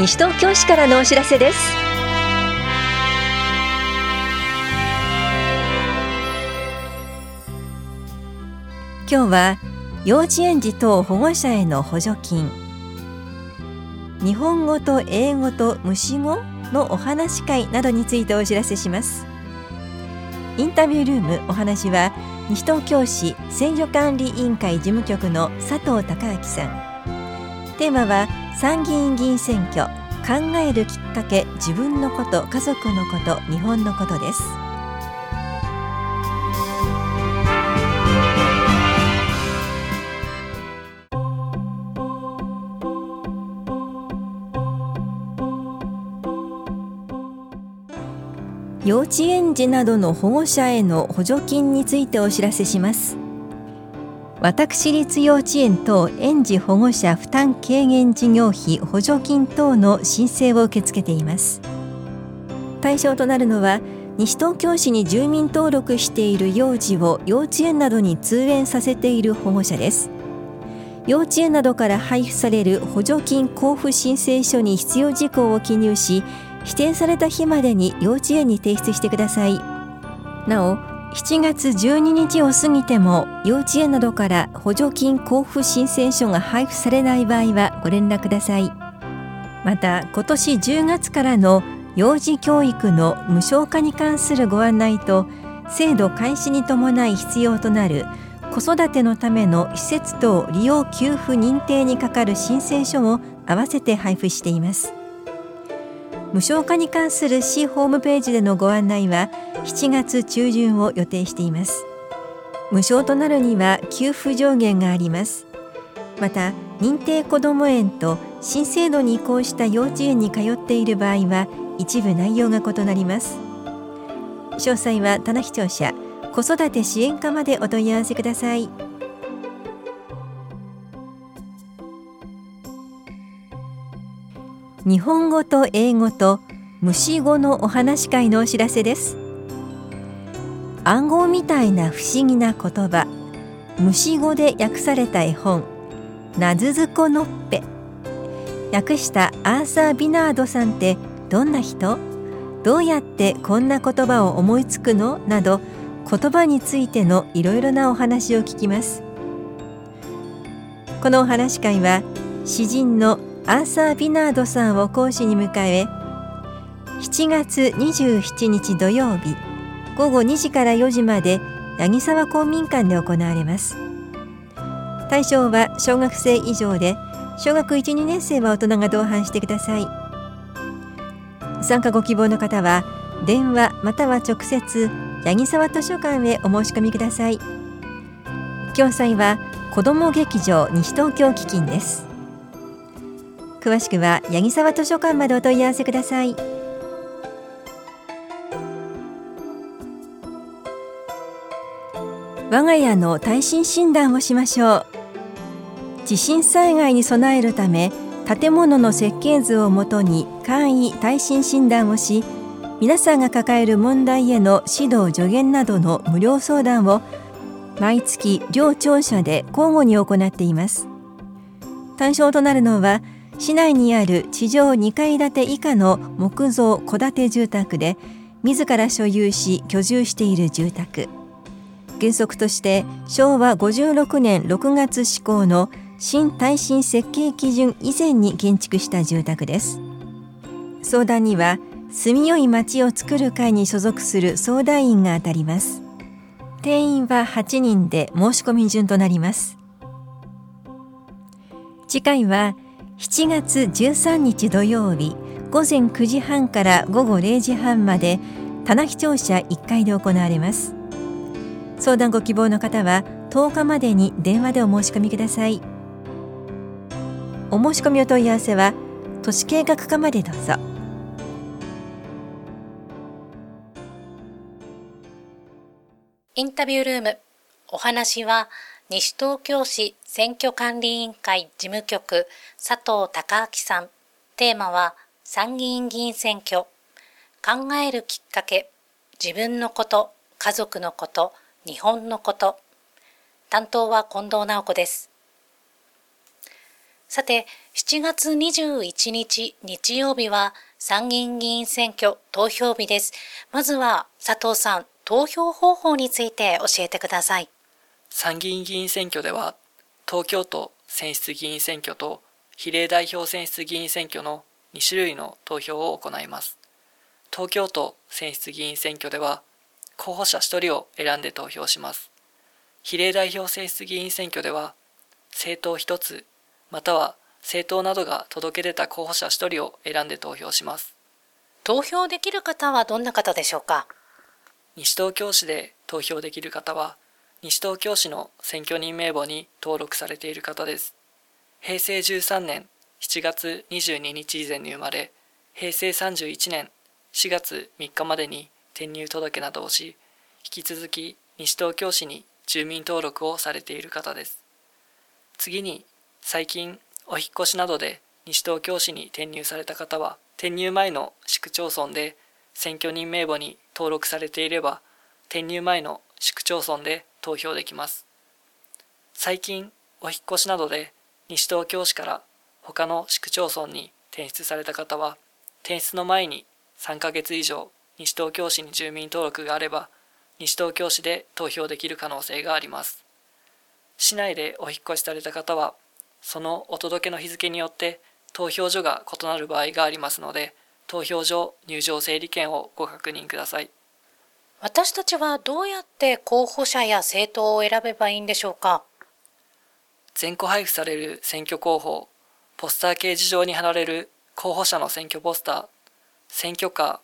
西東京市からのお知らせです。今日は幼稚園児等保護者への補助金。日本語と英語と虫語のお話会などについてお知らせします。インタビュールームお話は西東京市選挙管理委員会事務局の佐藤孝明さん。テーマは参議院議員選挙考えるきっかけ自分のこと家族のこと日本のことです。幼稚園児などの保護者への補助金についてお知らせします。私立幼稚園等園児保護者負担軽減事業費補助金等の申請を受け付けています。対象となるのは西東京市に住民登録している幼児を幼稚園などに通園させている保護者です。幼稚園などから配布される補助金交付申請書に必要事項を記入し指定された日までに幼稚園に提出してください。なお7月12日を過ぎても幼稚園などから補助金交付申請書が配布されない場合はご連絡ください。また今年10月からの幼児教育の無償化に関するご案内と制度開始に伴い必要となる子育てのための施設等利用給付認定にかかる申請書を合わせて配布しています。無償化に関する市ホームページでのご案内は7月中旬を予定しています。無償となるには給付上限があります。また認定こども園と新制度に移行した幼稚園に通っている場合は一部内容が異なります。詳細は棚視聴者子育て支援課までお問い合わせください。日本語と英語と虫語のお話会のお知らせです。暗号みたいな不思議な言葉。虫語で訳された絵本。なずずこのっぺ。訳したアーサー・ビナードさんってどんな人？どうやってこんな言葉を思いつくの？など言葉についてのいろいろなお話を聞きます。このお話会は詩人のアーサー・ビナードさんを講師に迎え7月27日土曜日午後2時から4時まで八木沢公民館で行われます。対象は小学生以上で小学1、2年生は大人が同伴してください。参加ご希望の方は電話または直接八木沢図書館へお申し込みください。共催は子ども劇場西東京基金です。詳しくは八木沢図書館までお問い合わせください。我が家の耐震診断をしましょう。地震災害に備えるため建物の設計図をもとに簡易耐震診断をし皆さんが抱える問題への指導助言などの無料相談を毎月両庁舎で交互に行っています。対象となるのは市内にある地上2階建て以下の木造戸建て住宅で自ら所有し居住している住宅。原則として昭和56年6月施行の新耐震設計基準以前に建築した住宅です。相談には住みよい町を作る会に所属する相談員が当たります。定員は8人で申し込み順となります。次回は7月13日土曜日午前9時半から午後0時半まで棚視聴者1階で行われます。相談ご希望の方は10日までに電話でお申し込みください。お申し込みお問い合わせは都市計画課までどうぞ。インタビュールームお話は西東京市選挙管理委員会事務局佐藤孝明さん。テーマは参議院議員選挙。考えるきっかけ。自分のこと、家族のこと、日本のこと。担当は近藤直子です。さて、7月21日日曜日は参議院議員選挙投票日です。まずは佐藤さん、投票方法について教えてください。参議院議員選挙では、東京都選出議員選挙と比例代表選出議員選挙の2種類の投票を行います。東京都選出議員選挙では、候補者1人を選んで投票します。比例代表選出議員選挙では、政党1つまたは政党などが届け出た候補者1人を選んで投票します。投票できる方はどんな方でしょうか？西東京市で投票できる方は、西東京市の選挙人名簿に登録されている方です。平成13年7月22日以前に生まれ、平成31年4月3日までに転入届などをし、引き続き西東京市に住民登録をされている方です。次に最近お引越しなどで西東京市に転入された方は転入前の市区町村で選挙人名簿に登録されていれば転入前の市区町村で投票できます最近お引越しなどで西東京市から他の市区町村に転出された方は転出の前に3ヶ月以上西東京市に住民登録があれば西東京市で投票できる可能性があります市内でお引越しされた方はそのお届けの日付によって投票所が異なる場合がありますので、投票所入場整理券をご確認ください。私たちはどうやって候補者や政党を選べばいいんでしょうか？全個配布される選挙広報、ポスター掲示場に貼られる候補者の選挙ポスター、選挙カ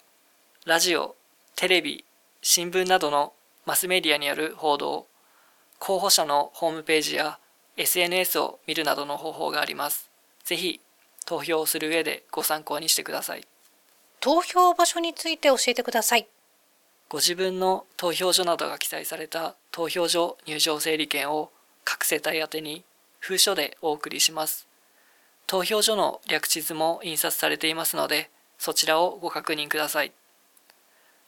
ー、ラジオ、テレビ、新聞などのマスメディアによる報道、候補者のホームページや SNS を見るなどの方法があります。ぜひ投票をする上でご参考にしてください。投票場所について教えてください。ご自分の投票所などが記載された投票所入場整理券を各世帯宛に封書でお送りします。投票所の略地図も印刷されていますので、そちらをご確認ください。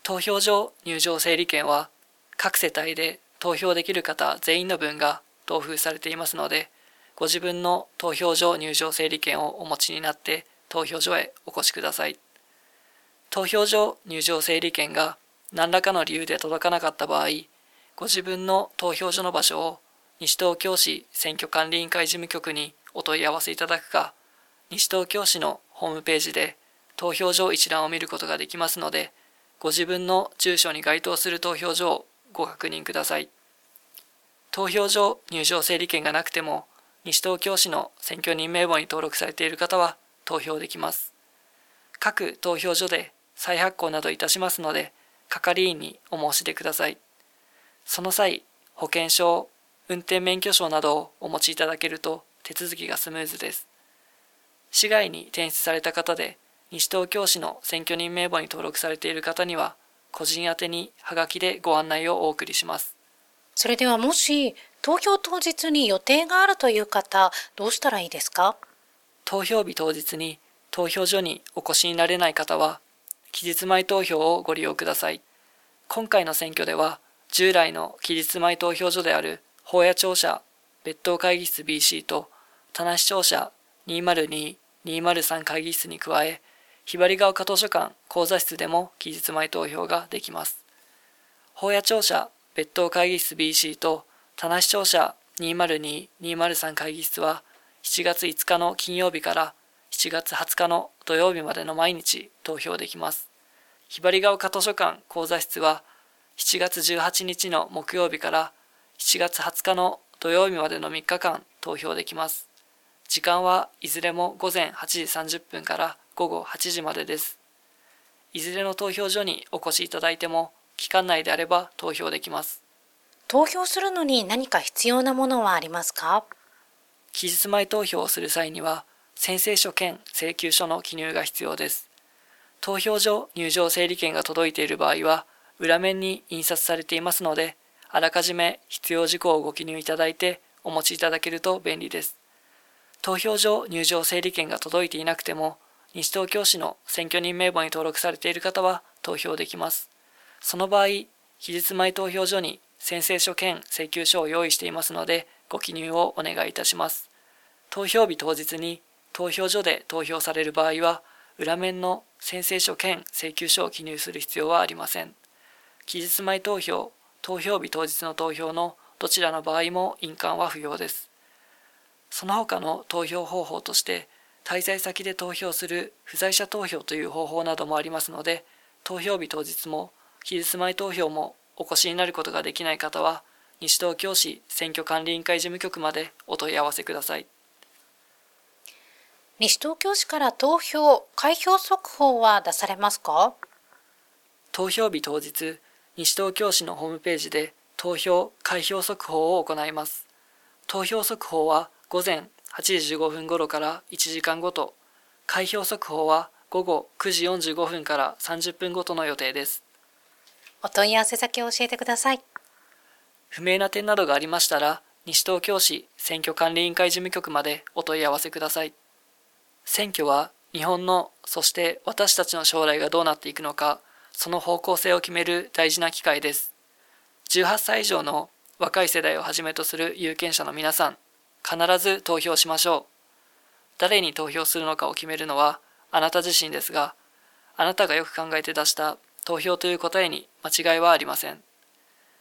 投票所入場整理券は各世帯で投票できる方全員の分が同封されていますので、ご自分の投票所入場整理券をお持ちになって投票所へお越しください。投票所入場整理券が何らかの理由で届かなかった場合、ご自分の投票所の場所を西東京市選挙管理委員会事務局にお問い合わせいただくか、西東京市のホームページで投票所一覧を見ることができますので、ご自分の住所に該当する投票所をご確認ください。投票所入場整理券がなくても、西東京市の選挙人名簿に登録されている方は投票できます。各投票所で再発行などいたしますので、係員にお申し出ください。その際、保険証、運転免許証などをお持ちいただけると手続きがスムーズです。市外に転出された方で、西東京市の選挙人名簿に登録されている方には、個人宛にハガキでご案内をお送りします。それではもし投票当日に予定があるという方、どうしたらいいですか？投票日当日に投票所にお越しになれない方は、期日前投票をご利用ください。今回の選挙では、従来の期日前投票所である法屋庁舎別当会議室 BC と田無庁舎202-203会議室に加え、ひばりが丘図書館講座室でも期日前投票ができます。法屋庁舎別当会議室 BC と田無庁舎202-203会議室は7月5日の金曜日から7月20日の土曜日までの毎日投票できます。ひばりが丘図書館講座室は7月18日の木曜日から7月20日の土曜日までの3日間投票できます。時間はいずれも午前8時30分から午後8時までです。いずれの投票所にお越しいただいても期間内であれば投票できます。投票するのに何か必要なものはありますか？期日前投票をする際には、宣誓書兼請求書の記入が必要です。投票所入場整理券が届いている場合は、裏面に印刷されていますので、あらかじめ必要事項をご記入いただいてお持ちいただけると便利です。投票所入場整理券が届いていなくても、西東京市の選挙人名簿に登録されている方は投票できます。その場合、期日前投票所に宣誓書兼請求書を用意していますので、ご記入をお願いいたします。投票日当日に投票所で投票される場合は裏面の宣誓書兼請求書を記入する必要はありません。期日前投票投票日当日の投票のどちらの場合も印鑑は不要です。その他の投票方法として滞在先で投票する不在者投票という方法などもありますので投票日当日も期日前投票もお越しになることができない方は西東京市選挙管理委員会事務局までお問い合わせください。西東京市から投票開票速報は出されますか？投票日当日西東京市のホームページで投票開票速報を行います。投票速報は午前8時15分頃から1時間ごと。開票速報は午後9時45分から30分ごとの予定です。お問い合わせ先を教えてください。不明な点などがありましたら西東京市選挙管理委員会事務局までお問い合わせください選挙は日本のそして私たちの将来がどうなっていくのかその方向性を決める大事な機会です。18歳以上の若い世代をはじめとする有権者の皆さん必ず投票しましょう。誰に投票するのかを決めるのはあなた自身ですがあなたがよく考えて出した投票という答えに間違いはありません。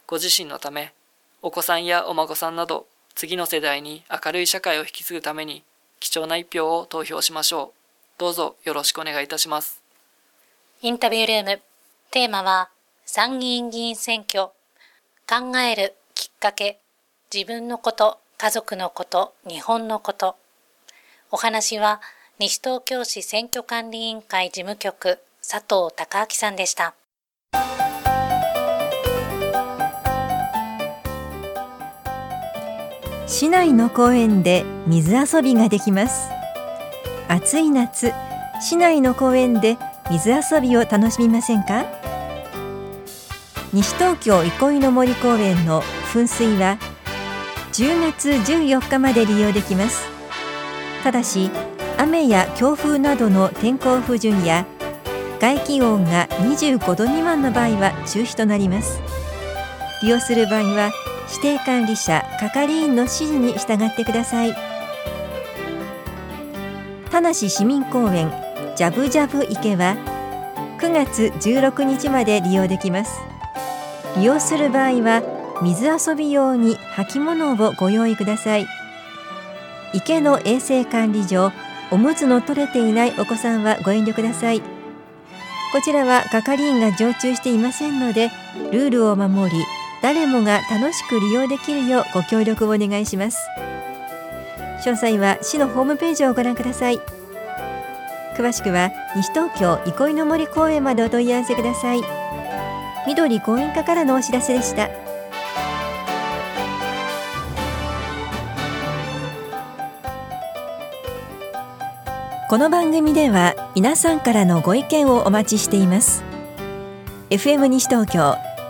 ご自身のためお子さんやお孫さんなど次の世代に明るい社会を引き継ぐために貴重な一票を投票しましょう。どうぞよろしくお願いいたします。インタビュールーム。テーマは参議院議員選挙。考えるきっかけ。自分のこと家族のこと日本のこと。お話は西東京市選挙管理委員会事務局佐藤孝明さんでした。市内の公園で水遊びができます。暑い夏市内の公園で水遊びを楽しみませんか？西東京憩いの森公園の噴水は10月14日まで利用できます。ただし雨や強風などの天候不順や外気温が25度未満の場合は中止となります。利用する場合は指定管理者係員の指示に従ってください。田無市民公園ジャブジャブ池は9月16日まで利用できます。利用する場合は水遊び用に履物をご用意ください。池の衛生管理上おむつの取れていないお子さんはご遠慮ください。こちらは係員が常駐していませんのでルールを守り誰もが楽しく利用できるようご協力をお願いします。詳細は市のホームページをご覧ください。詳しくは西東京憩いの森公園までお問い合わせください。緑公園課からのお知らせでした。この番組では皆さんからのご意見をお待ちしています。FM 西東京